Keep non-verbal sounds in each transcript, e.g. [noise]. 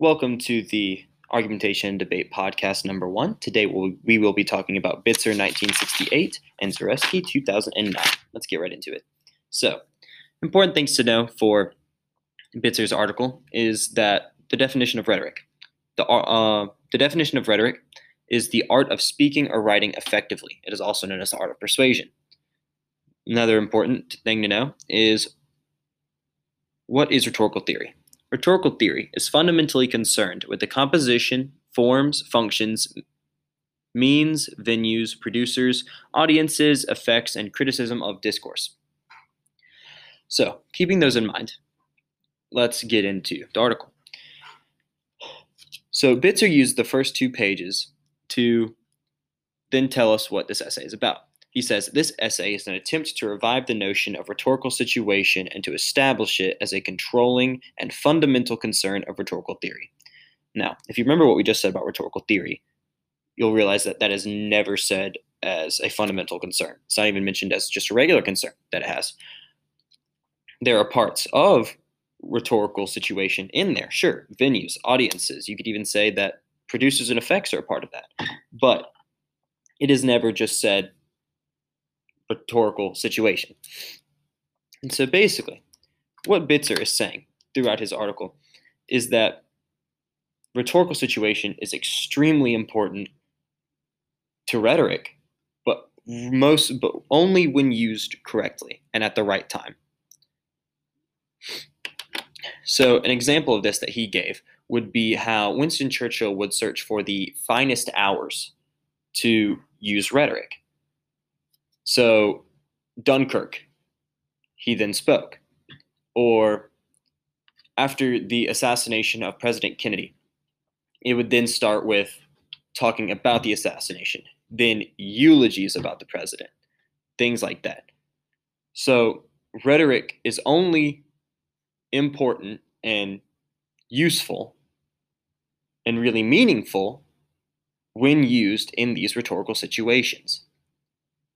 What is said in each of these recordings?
Welcome to the Argumentation and Debate Podcast number one. Today we'll, we will be talking about Bitzer 1968 and Zarefsky 2009. Let's get right into it. So, important things to know for Bitzer's article is that the definition of rhetoric. The, uh, the definition of rhetoric is the art of speaking or writing effectively. It is also known as the art of persuasion. Another important thing to know is what is rhetorical theory? Rhetorical theory is fundamentally concerned with the composition, forms, functions, means, venues, producers, audiences, effects, and criticism of discourse. So, keeping those in mind, let's get into the article. So, Bitzer used the first two pages to then tell us what this essay is about. He says this essay is an attempt to revive the notion of rhetorical situation and to establish it as a controlling and fundamental concern of rhetorical theory. Now, if you remember what we just said about rhetorical theory, you'll realize that that is never said as a fundamental concern. It's not even mentioned as just a regular concern that it has. There are parts of rhetorical situation in there, sure, venues, audiences. You could even say that producers and effects are a part of that. But it is never just said rhetorical situation. And so basically, what Bitzer is saying throughout his article is that rhetorical situation is extremely important to rhetoric, but most but only when used correctly and at the right time. So an example of this that he gave would be how Winston Churchill would search for the finest hours to use rhetoric. So, Dunkirk, he then spoke. Or after the assassination of President Kennedy, it would then start with talking about the assassination, then eulogies about the president, things like that. So, rhetoric is only important and useful and really meaningful when used in these rhetorical situations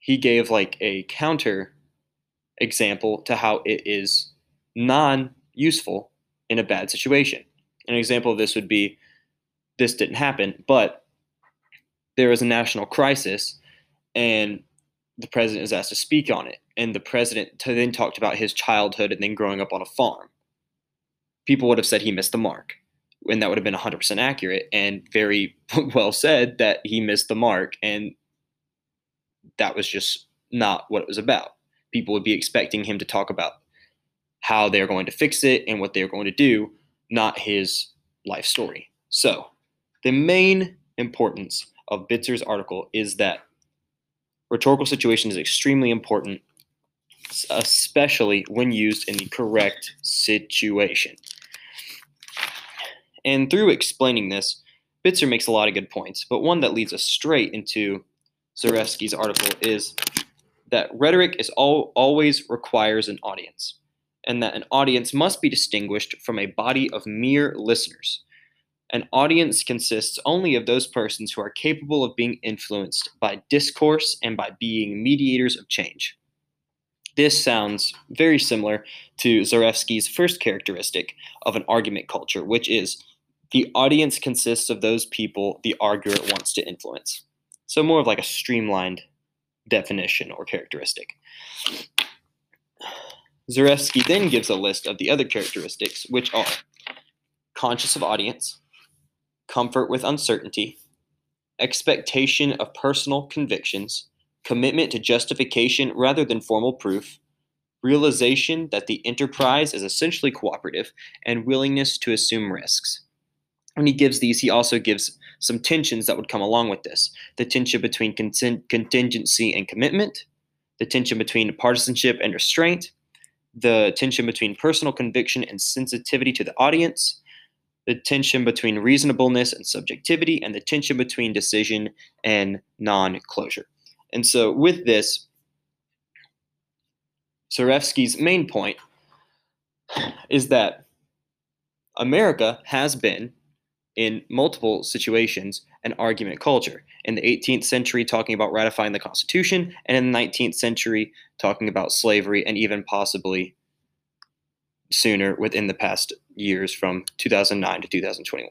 he gave like a counter example to how it is non useful in a bad situation. An example of this would be this didn't happen, but there is a national crisis and the president is asked to speak on it. And the president then talked about his childhood and then growing up on a farm. People would have said he missed the mark, and that would have been 100% accurate and very [laughs] well said that he missed the mark. And that was just not what it was about. People would be expecting him to talk about how they're going to fix it and what they're going to do, not his life story. So, the main importance of Bitzer's article is that rhetorical situation is extremely important, especially when used in the correct situation. And through explaining this, Bitzer makes a lot of good points, but one that leads us straight into Zarefsky's article is that rhetoric is all, always requires an audience, and that an audience must be distinguished from a body of mere listeners. An audience consists only of those persons who are capable of being influenced by discourse and by being mediators of change. This sounds very similar to Zarefsky's first characteristic of an argument culture, which is the audience consists of those people the arguer wants to influence. So more of like a streamlined definition or characteristic. Zarefsky then gives a list of the other characteristics, which are conscious of audience, comfort with uncertainty, expectation of personal convictions, commitment to justification rather than formal proof, realization that the enterprise is essentially cooperative, and willingness to assume risks. When he gives these, he also gives some tensions that would come along with this the tension between contingency and commitment, the tension between partisanship and restraint, the tension between personal conviction and sensitivity to the audience, the tension between reasonableness and subjectivity, and the tension between decision and non closure. And so, with this, Zarefsky's main point is that America has been in multiple situations an argument culture. In the 18th century, talking about ratifying the Constitution, and in the 19th century, talking about slavery and even possibly sooner within the past years from 2009 to 2021.